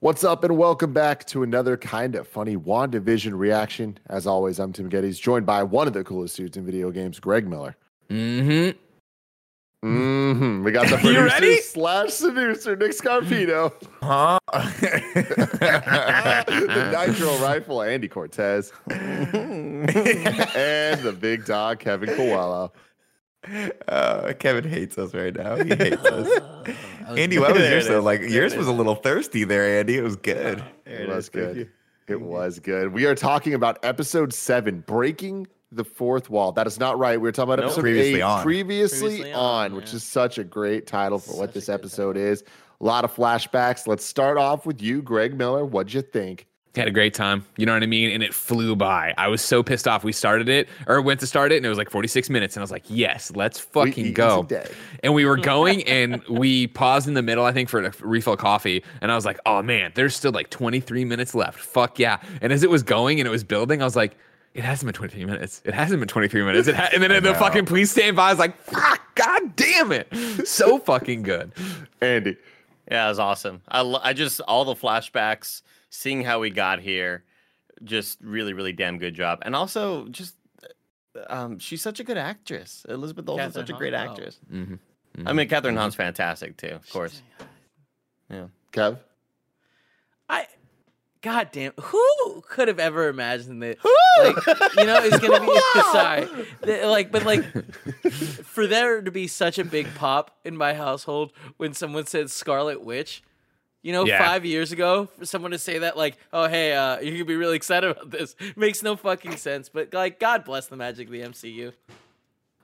What's up, and welcome back to another kind of funny WandaVision reaction. As always, I'm Tim Gettys, joined by one of the coolest dudes in video games, Greg Miller. Mm-hmm. Mm-hmm. We got the producer ready? slash seducer, Nick Scarpino. Huh? the Nitro Rifle, Andy Cortez. and the big dog, Kevin Coelho. Uh, Kevin hates us right now. He hates us. Andy, what was yours though? Like yours was a little thirsty there, Andy. It was good. It was good. It was good. We are talking about episode seven, breaking the fourth wall. That is not right. We are talking about Nope. episode Previously eight, on. previously, Previously on, on, which yeah. is such a great title for what Such a this good episode is. A lot of flashbacks. Let's start off with you, Greg Miller. What'd you think? Had a great time. You know what I mean? And it flew by. I was so pissed off. We started it or went to start it, and it was like 46 minutes. And I was like, yes, let's fucking eat go. And we were going, and we paused in the middle, I think, for a refill coffee. And I was like, oh man, there's still like 23 minutes left. Fuck yeah. And as it was going and it was building, I was like, it hasn't been 23 minutes. It hasn't been 23 minutes. It ha-. And then the fucking police stand by. I was like, fuck, god damn it. So fucking good. Andy. Yeah, it was awesome. I, lo- I just all the flashbacks, seeing how we got here, just really, really damn good job. And also, just um, she's such a good actress. Elizabeth Olsen's Kathryn such a great Hahn, oh. actress. Mm-hmm. I mean, Kathryn Hahn's fantastic too, of course. Yeah. Kev. I, God damn, who could have ever imagined that? Like, you know, it's gonna be sorry, like, but like, for there to be such a big pop in my household when someone said Scarlet Witch. You know, Yeah. five years ago, for someone to say that, like, "Oh, hey, uh, you could be really excited about this," makes no fucking sense. But like, God bless the magic of the MCU.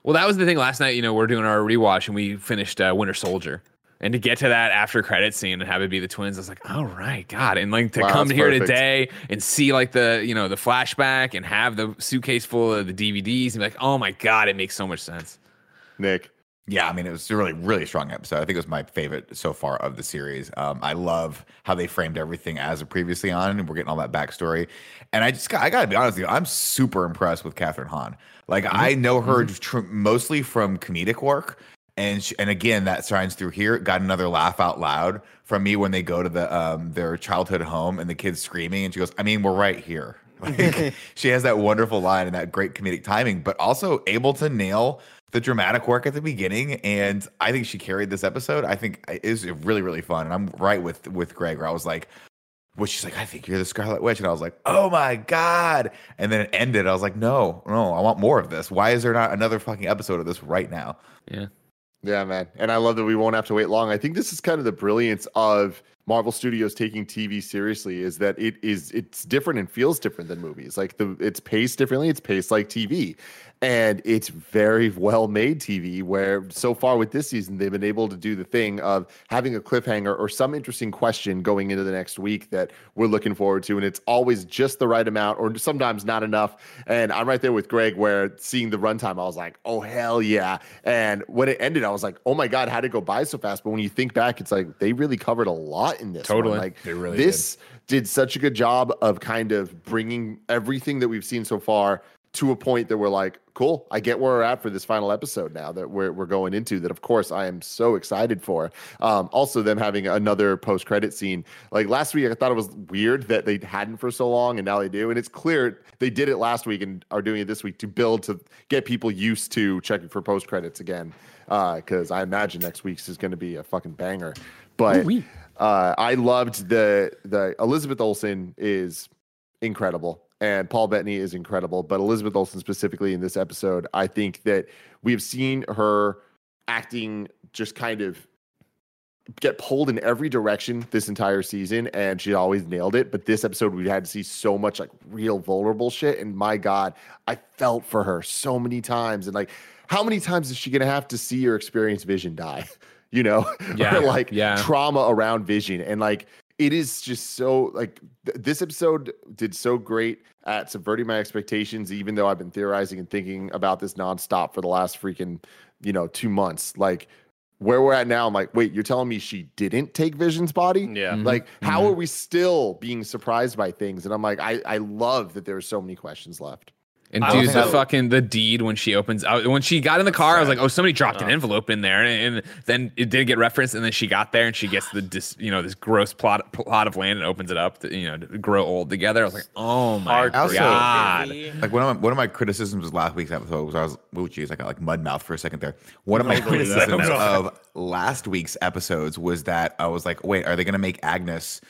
Well, that was the thing last night. You know, we're doing our rewatch and we finished uh, Winter Soldier. And to get to that after credit scene and have it be the twins, I was like, all right, God. And like to Wow, come here perfect. today and see like the, you know, the flashback and have the suitcase full of the DVDs and be like, oh my God, it makes so much sense. Nick. Yeah, I mean, it was a really, really strong episode. I think it was my favorite so far of the series. Um, I love how they framed everything as a previously on, and we're getting all that backstory. And I just, got, I gotta be honest with you, I'm super impressed with Kathryn Hahn. Like, I know her tr- mostly from comedic work, and she, and again, that shines through here. Got another laugh out loud from me when they go to the um their childhood home and the kids screaming, and she goes, "I mean, we're right here." Like, she has that wonderful line and that great comedic timing, but also able to nail the dramatic work at the beginning. And I think she carried this episode. I think it is really, really fun. And I'm right with with Greg, where I was like, well, she's like, I think you're the Scarlet Witch. And I was like, oh my God. And then it ended. I was like, no, no, I want more of this. Why is there not another fucking episode of this right now? Yeah. Yeah, man. And I love that we won't have to wait long. I think this is kind of the brilliance of Marvel Studios taking TV seriously is that it is it's different and feels different than movies. Like the it's paced differently, it's paced like TV. And it's very well made TV where so far with this season they've been able to do the thing of having a cliffhanger or some interesting question going into the next week that we're looking forward to and it's always just the right amount or sometimes not enough. And I'm right there with Greg where seeing the runtime I was like, "Oh hell yeah." And when it ended I was like, "Oh my god, how did it go by so fast?" But when you think back it's like they really covered a lot in this one. Totally. Like They really this did such a good job of kind of bringing everything that we've seen so far to a point that we're like, cool, I get where we're at for this final episode now that we're, we're going into that. Of course, I am so excited for. Um, also, them having another post credit scene. Like last week, I thought it was weird that they hadn't for so long and now they do. And it's clear they did it last week and are doing it this week to build to get people used to checking for post credits again. Because I imagine next week's is going to be a fucking banger. But uh, I loved the the Elizabeth Olsen is incredible and Paul Bettany is incredible, but Elizabeth Olsen specifically in this episode, I think that we have seen her acting just kind of get pulled in every direction this entire season, and she always nailed it. But this episode, we had to see so much like real vulnerable shit, and my god, I felt for her so many times, and like, how many times is she gonna have to see or experience Vision die? You know, Yeah, like yeah. trauma around Vision, and like it is just so like th- this episode did so great at subverting my expectations even though i've been theorizing and thinking about this nonstop for the last freaking you know two months like where we're at now i'm like wait you're telling me she didn't take vision's body Yeah. Mhm. like how Mhm. are we still being surprised by things and i'm like i i love that there are so many questions left And I dude, the fucking the deed when she opens out when she got in the car, I was like, oh, somebody dropped an Oh. envelope in there, and, and then it did get referenced, and then she got there and she gets the dis, you know this gross plot plot of land and opens it up to you know to grow old together. I was like, oh my Hard Also- god. Like one of my one of my criticisms of last week's episode was I was oh geez I got like mud mouth for a second there. One of my criticisms of last week's episodes was that I was like, wait, are they going to make Agnes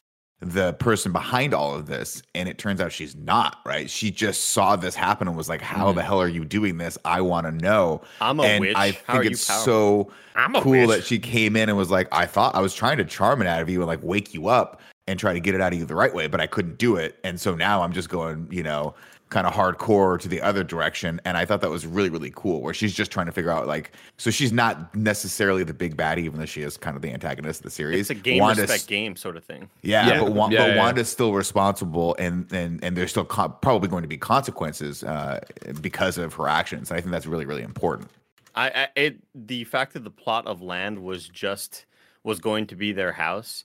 the person behind all of this? And it turns out she's not. Right? She just saw this happen and was like, how the mm-hmm. hell are you doing this? I want to know. I'm a and witch. I think it's so I'm cool witch. that she came in and was like, I thought I was trying to charm it out of you and like wake you up and try to get it out of you the right way, but I couldn't do it. And so now I'm just going, you know, kind of hardcore to the other direction. And I thought that was really, really cool where she's just trying to figure out like, so she's not necessarily the big baddie, even though she is kind of the antagonist of the series. It's a game Wanda's- respect game sort of thing. yeah, Yeah. but, Wa- Yeah, but yeah. Wanda's still responsible, and and and there's still co- probably going to be consequences uh, because of her actions. And I think that's really really important. I, I it the fact that the plot of land was just was going to be their house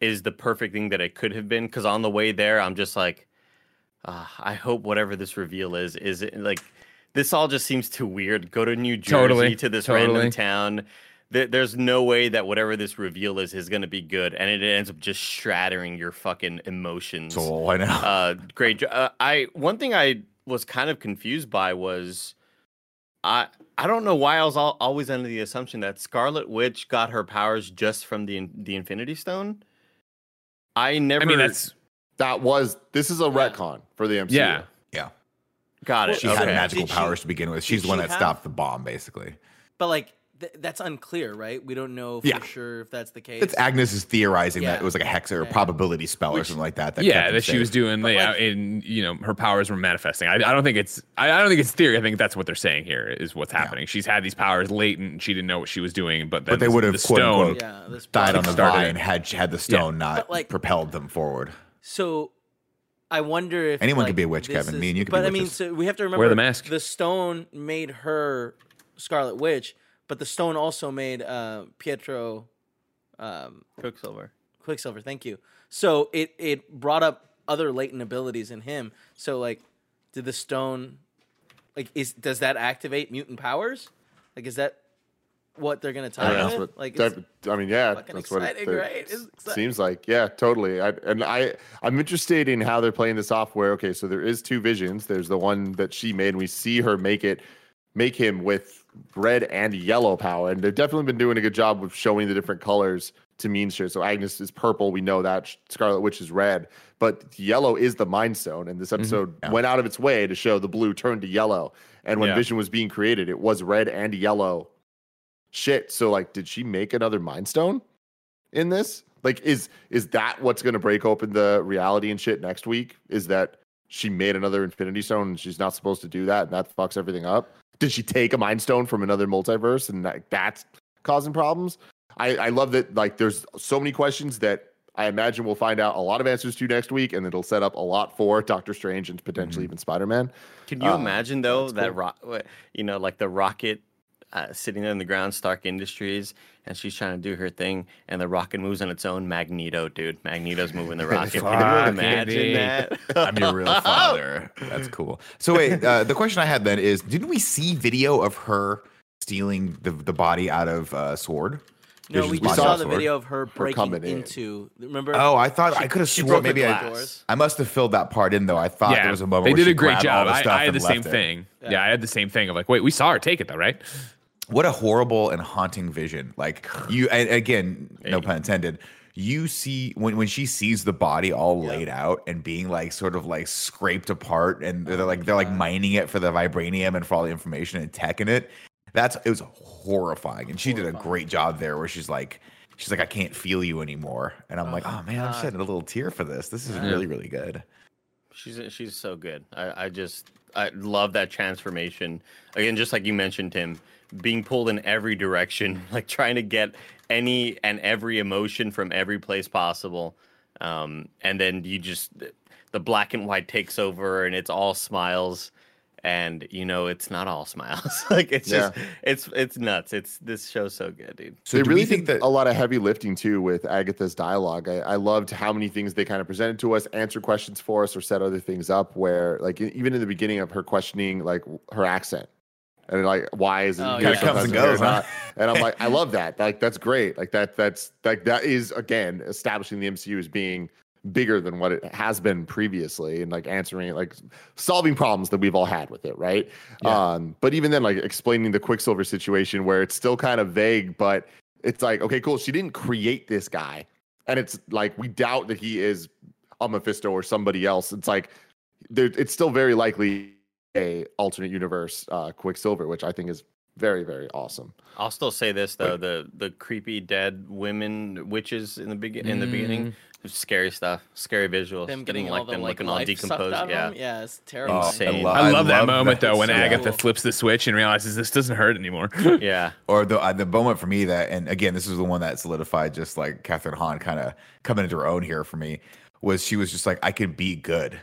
is the perfect thing that it could have been because on the way there I'm just like uh, I hope whatever this reveal is is it like this all just seems too weird go to New Jersey Totally, to this totally. random town There- there's no way that whatever this reveal is is going to be good and it ends up just shattering your fucking emotions So I know. uh great uh, i one thing i was kind of confused by was i i don't know why i was al- always under the assumption that scarlet witch got her powers just from the the infinity stone i never I mean, that's that was this is a retcon for the mcu yeah. yeah, got it she Okay. had magical Did she- powers to begin with. She's the one she that have- stopped the bomb, basically. But like th- that's unclear, right? We don't know for Yeah. sure if that's the case. It's Agnes is theorizing that it was like a hex or a probability spell or something like that. that yeah, that she safe. was doing. But, yeah, like- in you know her powers were manifesting. I, I don't think it's. I, I don't think it's theory. I think that's what they're saying here is what's happening. She's had these powers latent. She didn't know what she was doing, but then But they would have, the quote, stone. unquote, yeah, died on the Started vine had had the stone not like- propelled them forward. So I wonder if Anyone could be a witch, this Kevin. Me and you could but I mean, so we have to remember the mask. The stone made her Scarlet Witch, but the stone also made uh, Pietro um, quicksilver Quicksilver. Thank you. So it it brought up other latent abilities in him. So like, did the stone like is does that activate mutant powers? Like, is that what they're gonna tie That's with? Like, that- it's- I mean, yeah, fucking that's what it, exciting, that right? It's exciting. seems like. Yeah, totally. I, and I, I'm interested in how they're playing this off. Where okay, so there is two visions. There's the one that she made, and we see her make it, make him with red and yellow power, and they've definitely been doing a good job of showing the different colors to mean shit. So Agnes is purple. We know that Scarlet Witch is red, but yellow is the Mind Stone, and this mm-hmm. episode Yeah. went out of its way to show the blue turned to yellow. And when Yeah. Vision was being created, it was red and yellow shit so like did she make another mind stone in this like is is that what's going to break open the reality and shit next week is that she made another infinity stone and she's not supposed to do that and that fucks everything up did she take a mind stone from another multiverse and that, that's causing problems? I i love that like there's so many questions that i imagine we'll find out a lot of answers to next week and it'll set up a lot for doctor strange and potentially even spider-man. Can you Uh, imagine though that cool. ro- you know like the rocket uh, sitting there in the ground, Stark Industries, and she's trying to do her thing, and the rocket moves on its own. Magneto, dude, Magneto's moving the rocket. Can Fuck, you imagine Andy. that? I'm your real father. That's cool. So wait, uh, the question I had then is, didn't we see video of her stealing the the body out of uh, Sword? no, Vision's we saw the Sword? video of her breaking coming in. into. Remember? Oh, I thought I could have she sworn maybe I. I must have filled that part in though. I thought yeah, there was a moment they where did she a great job. I, stuff I had the same it. thing. Yeah. I had the same thing of like, wait, we saw her take it though, right? What a horrible and haunting vision. Like you, and again, no pun intended. You see when when she sees the body all laid out and being like sort of like scraped apart, and they're oh like they're like mining it for the vibranium and for all the information and tech in it. That's it was horrifying, and she did a great job there, where she's like she's like, I can't feel you anymore. And I'm like, Oh, oh man, I'm shedding a little tear for this. This is Yeah. really, really good. She's she's so good. I, I just I love that transformation. Again, just like you mentioned, Tim, being pulled in every direction, like trying to get any and every emotion from every place possible. Um, and then you just the black and white takes over, and it's all smiles. And you know it's not all smiles. like it's just it's it's nuts. It's this show's so good, dude. So they really think that a lot of heavy lifting too with Agatha's dialogue. I, I loved how many things they kind of presented to us, answered questions for us, or set other things up. Where like even in the beginning of her questioning like her accent and like why is it Oh, here yeah. Comes and goes, huh? not? And I'm like, I love that. Like that's great. Like that that's like that is again establishing the MCU as being bigger than what it has been previously and like answering like solving problems that we've all had with it right? Um but even then like explaining the quicksilver situation where it's still kind of vague but it's like okay cool she didn't create this guy. And it's like we doubt that he is a mephisto or somebody else. It's like there it's still very likely a alternate universe uh quicksilver which i think is very very awesome. I'll still say this though: the the creepy dead women witches in the begin in the beginning, scary stuff, scary visuals. Them Didn't getting like all the them like looking all life sucked decomposed. Yeah, them. Yeah, it's terrible. Oh, Insane. lo- I love that moment though when so Agatha cool. flips the switch and realizes this doesn't hurt anymore. yeah. or the uh, the moment for me that and again this is the one that solidified just like Kathryn Hahn kind of coming into her own here for me was she was just like I can be good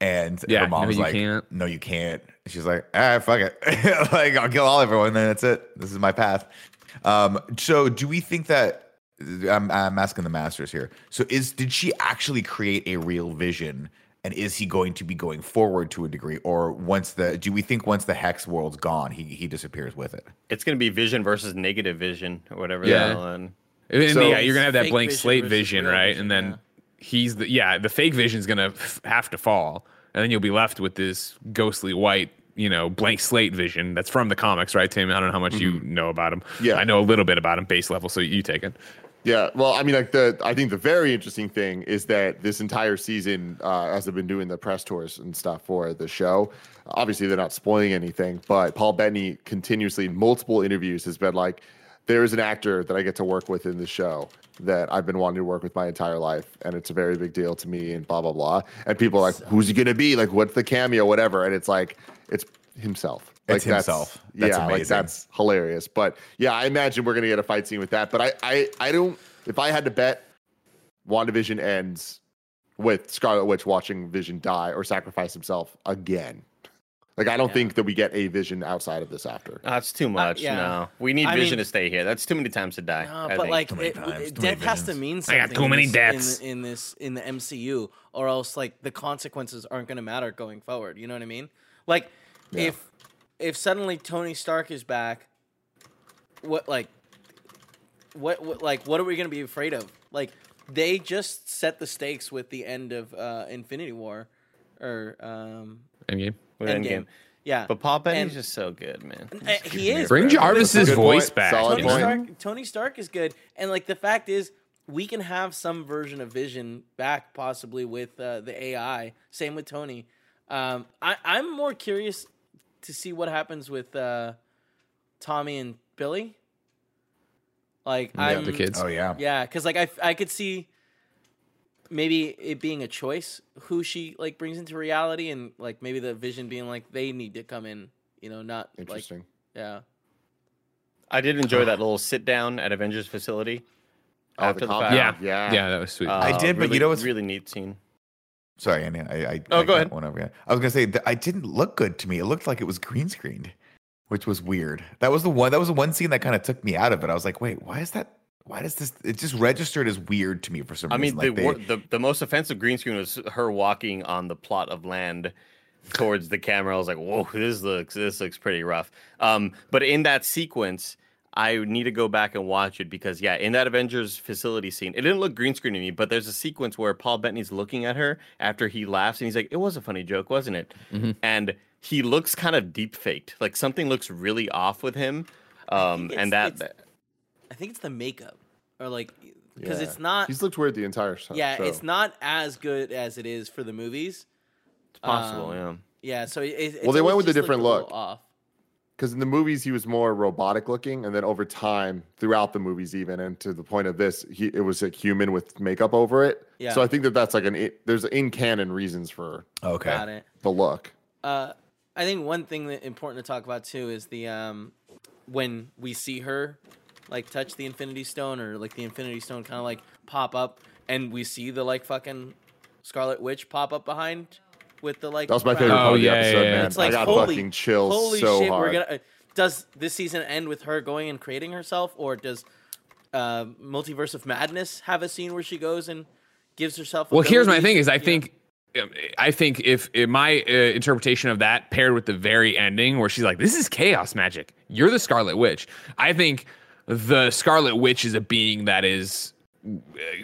and Yeah, her mom no, was like can't. no you can't And she's like ah fuck it like I'll kill all everyone then that's it this is my path um so do we think that I'm, I'm asking the masters here so is did she actually create a real vision and is he going to be going forward to a degree or once the do we think once the hex world's gone he he disappears with it It's gonna be vision versus negative vision or whatever. Yeah. The hell, and And So- yeah, you're gonna have that blank vision slate vision, right? vision, and then yeah. he's the yeah, the fake vision's gonna f- have to fall, and then you'll be left with this ghostly white, you know, blank slate vision that's from the comics, right, Tim? I don't know how much you mm-hmm. know about him. Yeah. I know a little bit about him, base level. So you take it. Yeah, well, I mean, like the I think the very interesting thing is that this entire season, uh, as they've been doing the press tours and stuff for the show, obviously they're not spoiling anything, but Paul Bettany continuously in multiple interviews has been like, "There is an actor that I get to work with in the show that I've been wanting to work with my entire life, and it's a very big deal to me." And blah blah blah. And people are like, "Who's he gonna be? Like, what's the cameo? Whatever." And it's like, it's himself. It's like, himself. That's yeah, like that's hilarious. But yeah, I imagine we're gonna get a fight scene with that. But I, I, I don't. If I had to bet, WandaVision ends with Scarlet Witch watching Vision die or sacrifice himself again. Like I don't Yeah. think that we get a Vision outside of this after. that's too uh, much. yeah. No, we need I vision mean- to stay here. That's too many times to die. No, but think. like it, times, it- too many death has to mean something. I got too in many this- deaths. in, in this in the MCU, or else like the consequences aren't going to matter going forward. You know what I mean? Like Yeah. if if suddenly Tony Stark is back, what like what, what like what are we going to be afraid of? Like they just set the stakes with the end of uh, Infinity War, or um, Endgame. With Endgame. Endgame. Yeah, But Paul Bettany's And- just so good, man. Uh, he is. Bring bro. Jarvis's voice point. back. Solid Tony point. Stark, Tony Stark is good, and like the fact is, we can have some version of Vision back, possibly with uh, the AI. Same with Tony. Um, I, I'm more curious to see what happens with uh, Tommy and Billy. Like I'm the kids. oh yeah yeah, because like I, I could see maybe it being a choice who she like brings into reality, and like maybe the Vision being like they need to come in. You know, not like Interesting. yeah. I did enjoy that little sit down at Avengers facility Oh, after the, compound. fact. Yeah, yeah, yeah, that was sweet. I did, but you really- know what's- really neat scene. Sorry, Andy. I, I Oh, I go ahead. One over. I was gonna say that I didn't look good to me. It looked like it was green screened, which was weird. That was the one. That was the one scene that kind of took me out of it. I was like, wait, why is that? Why does this? It just registered as weird to me for some I mean, reason. the, like they- the the most offensive green screen was her walking on the plot of land towards the camera. I was like, "Whoa, this looks this looks pretty rough." Um, but in that sequence, I need to go back and watch it because yeah, in that Avengers facility scene, it didn't look green screen to me, but there's a sequence where Paul Bettany's looking at her after he laughs and he's like, "It was a funny joke, wasn't it?" And he looks kind of deep faked, like something looks really off with him. Um, and that, it's- I think it's the makeup, or like because Yeah. it's not. He's looked weird the entire show. yeah, show. it's not as good as it is for the movies. it's possible, um, yeah. Yeah, so it, it's Well, they went with a different look. Off. Because in the movies he was more robotic looking, and then over time, throughout the movies, even and to the point of this, he it was a human with makeup over it. Yeah. So I think that that's like an i- there's in canon reasons for Okay. Got it. the look. Uh, I think one thing that important to talk about too is the um, when we see her like touch the Infinity Stone or like the Infinity Stone kind of like pop up, and we see the like fucking Scarlet Witch pop up behind with the like. That was my crown. favorite Oh, part of the yeah, episode, yeah, yeah. man. It's like I got holy, fucking chills holy so shit, hard. We're gonna. Uh, does this season end with her going and creating herself, or does uh, Multiverse of Madness have a scene where she goes and gives herself? Well, here's my thing: is I you know? think, um, I think if, if my uh, interpretation of that paired with the very ending, where she's like, "This is chaos magic. You're the Scarlet Witch." I think the Scarlet Witch is a being that is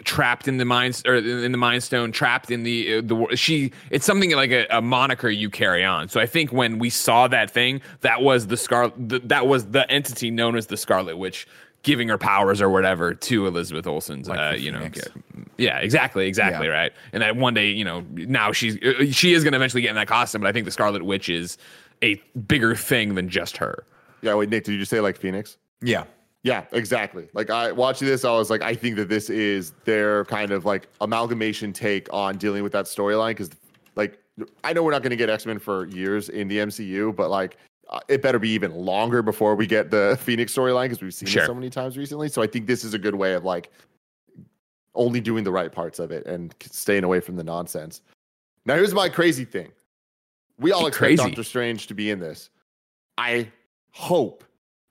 trapped in the mind or in the mind stone trapped in the uh, the she it's something like a, a moniker you carry on so i think when we saw that thing that was the scar the, that was the entity known as the scarlet witch giving her powers or whatever to elizabeth olsen's Like uh, you know get- yeah exactly exactly Yeah. right and that one day you know now she's uh, she is going to eventually get in that costume but i think the scarlet witch is a bigger thing than just her Yeah, wait, Nick, did you just say like Phoenix? Yeah. Yeah, exactly. Like I watching this, I was like, I think that this is their kind of like amalgamation take on dealing with that storyline. Because, like, I know we're not going to get X Men for years in the MCU, but like, uh, it better be even longer before we get the Phoenix storyline because we've seen Sure. it so many times recently. So I think this is a good way of like only doing the right parts of it and staying away from the nonsense. Now, here's my crazy thing: we all expect crazy. Doctor Strange to be in this. I hope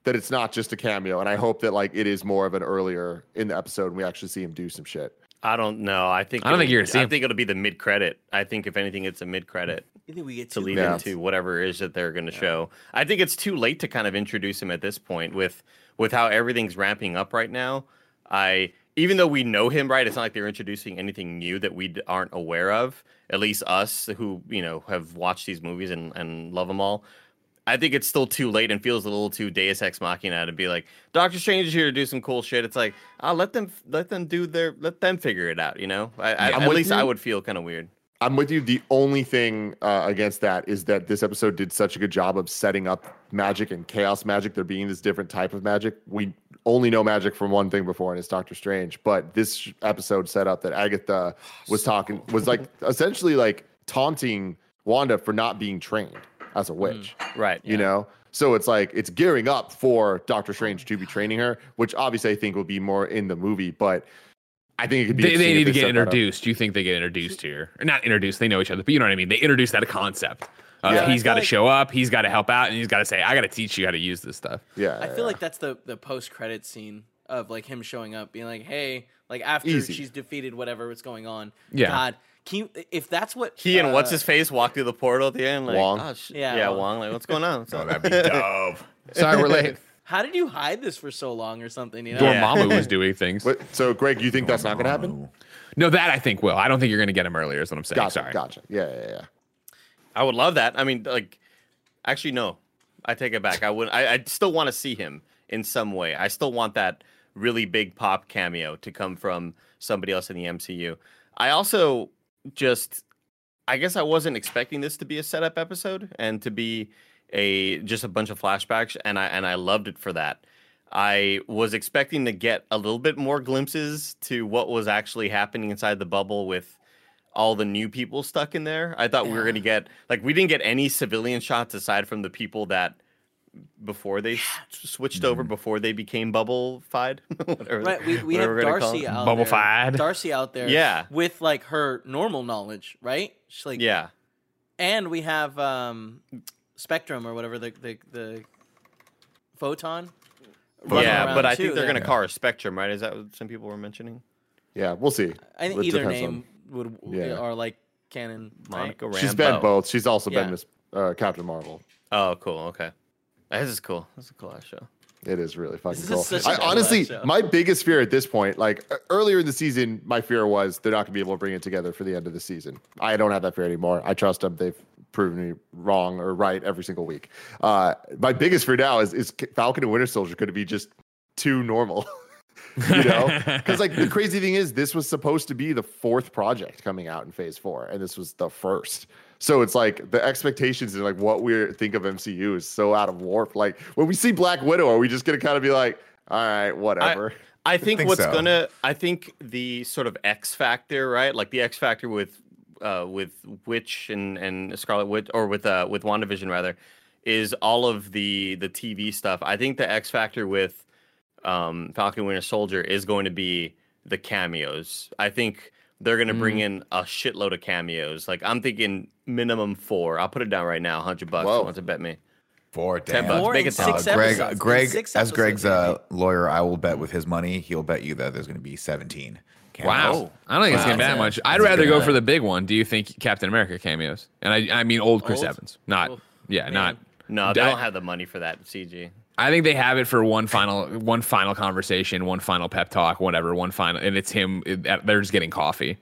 that it's not just a cameo, and I hope that like it is more of an earlier in the episode and we actually see him do some shit. I don't know. I think I don't think you're gonna see I him. think it'll be the mid credit. I think if anything, it's a mid credit I think we get to two lead Yeah. into whatever it is that they're going to show. I think it's too late to kind of introduce him at this point with with how everything's ramping up right now. I even though we know him right, it's not like they're introducing anything new that we aren't aware of. At least us who you know have watched these movies and and love them all. I think it's still too late and feels a little too Deus Ex Machina to be like Doctor Strange is here to do some cool shit. It's like I'll let them let them do their let them figure it out. You know, I, I, I'm at least I would feel kind of weird. I'm with you. The only thing uh, against that is that this episode did such a good job of setting up magic and chaos magic. There being this different type of magic. We only know magic from one thing before, and it's Doctor Strange. But this episode set up that Agatha was talking was like essentially like taunting Wanda for not being trained as a witch. Right. You know. So it's like it's gearing up for Doctor Strange to be training her, which obviously I think will be more in the movie, but I think it could be. they, they need to get set that up. introduced. Do you think they get introduced here? Or not introduced. They know each other, but you know what I mean. They introduce that concept. Uh, Yeah. he's I got to like- show up. He's got to help out, and he's got to say, "I got to teach you how to use this stuff." Yeah, I yeah, feel like that's the the post credit scene of like him showing up, being like, "Hey," like after Easy. she's defeated whatever was going on. Yeah. God, can you? If that's what He and uh, what's his face walk through the portal at the end, like Wong. Oh, sh- Yeah, yeah, Wong. Wong. Like, what's going on? What's Oh, up? that'd be dope. Sorry, we're late. How did you hide this for so long or something? You know, Dormammu Yeah. was doing things. Wait, so Greg, you think that's not going to happen? No, that I think will. I don't think you're going to get him earlier. Is what I'm saying. Gotcha, Sorry. gotcha. Yeah, yeah, yeah. I would love that. I mean, like, actually, no, I take it back. I would. I, I still want to see him in some way. I still want that really big pop cameo to come from somebody else in the MCU. I also just, I guess, I wasn't expecting this to be a setup episode and to be a just a bunch of flashbacks, and I and I loved it for that. I was expecting to get a little bit more glimpses to what was actually happening inside the bubble with all the new people stuck in there. I thought we were going to get like we didn't get any civilian shots aside from the people that before they s- switched over before they became bubble-fied. right? We, we have whatever we're gonna call Darcy out Bubble-fied. there. Darcy out there, Yeah. with like her normal knowledge, right? She's like, Yeah, and we have um, Spectrum or whatever the the, the photon. yeah, but I too think they're there. going to call her Spectrum, right? Is that what some people were mentioning? Yeah, we'll see. I think It either depends name on- would Yeah. are like canon. right? Monica Rambeau. She's been both. She's also Yeah. been Miss uh, Captain Marvel. Oh, cool. Okay, this is cool. This is a cool ass show. It is really fucking This is cool. such a I honestly, show. my biggest fear at this point, like earlier in the season, my fear was they're not going to be able to bring it together for the end of the season. I don't have that fear anymore. I trust them. They've proven me wrong or right every single week. Uh, my biggest fear now is is Falcon and Winter Soldier going to be just too normal. you know, because like the crazy thing is, this was supposed to be the fourth project coming out in Phase Four, and this was the first. So it's like the expectations and like what we think of MCU is so out of warp. Like when we see Black Widow, are we just gonna kind of be like, all right, whatever? I think, think what's so. gonna I think the sort of X factor, right? Like the X factor with uh with Witch and and Scarlet Witch or with uh with WandaVision rather is all of the the TV stuff. I think the X factor with um Falcon Winter Soldier is going to be the cameos. I think they're going to bring in a shitload of cameos. Like I'm thinking minimum 4. I'll put it down right now, 100 bucks. Whoa. Who wants to bet me? Four, Ten damn. bucks. Four Make in it sound- six Uh, Greg, episodes. Greg, six as Greg's episodes, uh, lawyer, I will bet with his money. He'll bet you that there's going to be 17. cameos. Wow. I don't think it's gonna be that much. I'd that's rather go bet. for the big one. Do you think Captain America cameos? And I I mean old Chris Old? Evans. Not Oof. yeah, Man. not No, they I- don't have the money for that CG. I think they have it for one final one final conversation, one final pep talk, whatever, one final and it's him it- they're just getting coffee.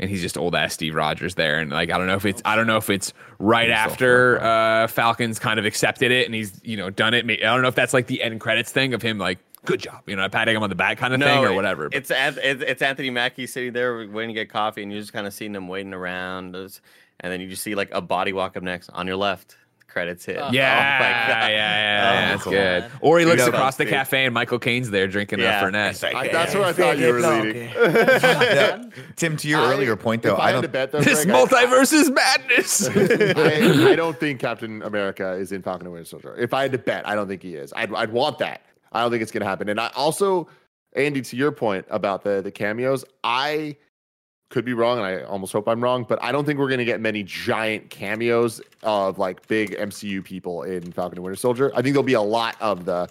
And he's just old ass Steve Rogers there, and like I don't know if it's I don't know if it's right after uh, Falcons kind of accepted it and he's you know done it. I don't know if that's like the end credits thing of him like good job, you know, patting him on the back kind of thing or whatever. It's it's it's Anthony Mackie sitting there waiting to get coffee, and you're just kind of seeing him waiting around, and then you just see like a body walk up next on your left. Credits hit. Oh. Yeah, Oh my yeah, God. yeah, yeah, Oh, that's cool. good. Or he looks Dude, across the big. cafe and Michael Caine's there drinking Yeah. a Fernet. I, that's where I thought you were leading. Yeah. Tim, to your I- earlier point, though, if I don't. bet though, This Greg, I- multiverse is madness. I, I don't think Captain America is in Falcon and Winter Soldier. If I had to bet, I don't think he is. I'd, I'd want that. I don't think it's going to happen. And I also, Andy, to your point about the the cameos, I could be wrong, and I almost hope I'm wrong, but I don't think we're going to get many giant cameos of like big MCU people in Falcon and Winter Soldier. I think there'll be a lot of the.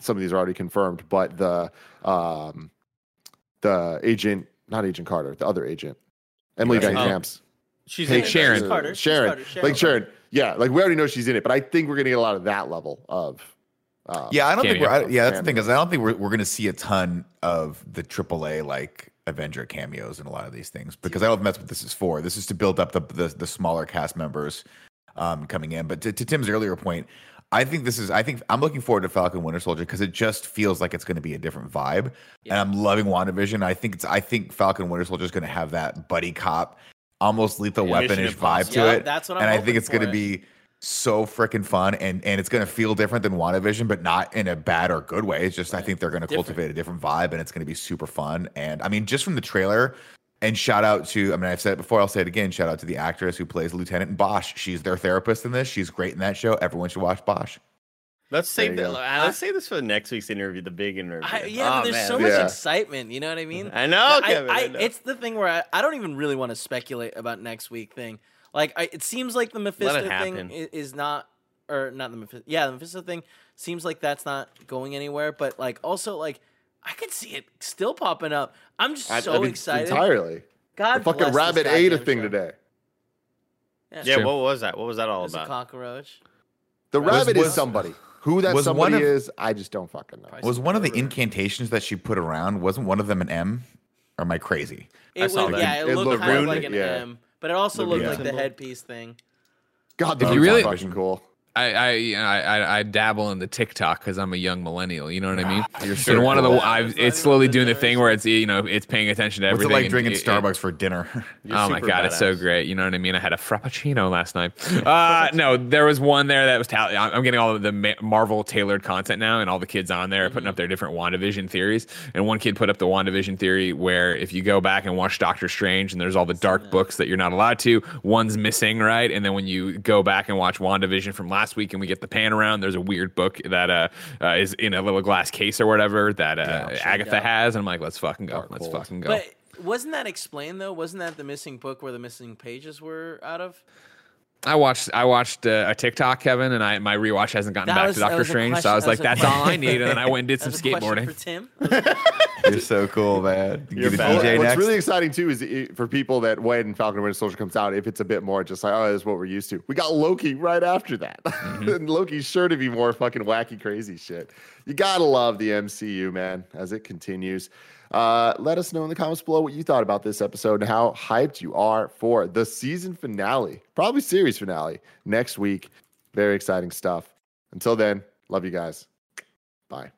Some of these are already confirmed, but the um, the agent, not Agent Carter, the other agent, Emily Right. Van Oh. Camps. She's Hey, in it. Sharon. Carter. She's Sharon. Carter. Sharon like Sharon. Yeah, like we already know she's in it, but I think we're gonna get a lot of that level of. Um, Yeah, I don't think we're. I, yeah, that's the thing is, I don't think we're, we're going to see a ton of the AAA like Avenger cameos in a lot of these things because I don't think that's what this is for. This is to build up the the, the smaller cast members um, coming in. But to, to Tim's earlier point, I think this is. I think I'm looking forward to Falcon Winter Soldier because it just feels like it's going to be a different vibe, and I'm loving WandaVision. I think it's. I think Falcon Winter Soldier is going to have that buddy cop, almost lethal Yeah, Mission weaponish vibe Impossible. to it. that's what I'm and I think it's going to be so freaking fun and and it's going to feel different than WandaVision but not in a bad or good way it's just I think they're going to Different. cultivate a different vibe and it's going to be super fun and I mean just from the trailer and shout out to I mean I've said it before I'll say it again shout out to the actress who plays Lieutenant Bosch she's their therapist in this she's great in that show everyone should watch Bosch Let's save the, let's save this for next week's interview, the big interview. I, yeah, Oh, but there's man. so much Yeah. excitement. You know what I mean? I know, I- Kevin. I I, know. it's the thing where I, I don't even really want to speculate about next week thing. Like, I, it seems like the Mephisto thing is, is not, or not the Mephisto. Yeah, the Mephisto thing seems like that's not going anywhere. But like, also like, I could see it still popping up. I'm just I- so I mean, excited. entirely. God The fucking bless this rabbit ate a thing show. today. yeah, True. what was that? What was that all It was a about? cockroach. The Was- rabbit was- is somebody. Who that was one somebody of- is, I just don't fucking know. Price was one of the incantations that she put around wasn't one of them an M or am I crazy It I was, saw that. yeah, it, It looked looked kind of like an yeah. M, but it also The looked rune like the headpiece thing. God, If that you really- cool. I I, you know, I I I dabble in the TikTok because I'm a young millennial. You know what I mean? you're and one of the. I've, It's not it's even slowly doing the thing where it's you know it's paying attention to everything. what's it everything. like and drinking it- it- Starbucks for dinner oh my super god, it's so great. You know what I mean? I had a frappuccino last night. Uh, no, there was one there that was. Ta- I'm I'm getting all of the Marvel tailored content now, and all the kids on there are putting up their different WandaVision theories. And one kid put up the WandaVision theory where if you go back and watch Doctor Strange, and there's all the dark books that you're not allowed to, one's missing, right? And then when you go back and watch WandaVision from last week, and we get the pan around, there's a weird book that uh, uh is in a little glass case or whatever that uh, check Agatha out. has. And I'm like, let's fucking go, Dark let's Hold. fucking go. But wasn't that explained though? Wasn't that the missing book where the missing pages were out of? I watched I watched uh, a TikTok, Kevin, and I my rewatch hasn't gotten That back was- to Doctor was a Strange, so I was that like, a "That's all I need," and then I went and did some That's a question skateboarding. for Tim. you're so cool man you You're get a. DJ What's next really exciting too is it, for people that when Falcon and Winter Soldier comes out, if it's a bit more just like, oh, this is what we're used to. We got Loki right after that. Mm-hmm. and Loki's sure to be more fucking wacky, crazy shit. You gotta love the MCU, man, as it continues. Uh, let us know in the comments below what you thought about this episode and how hyped you are for the season finale, probably series finale next week. Very exciting stuff. Until then, love you guys. Bye.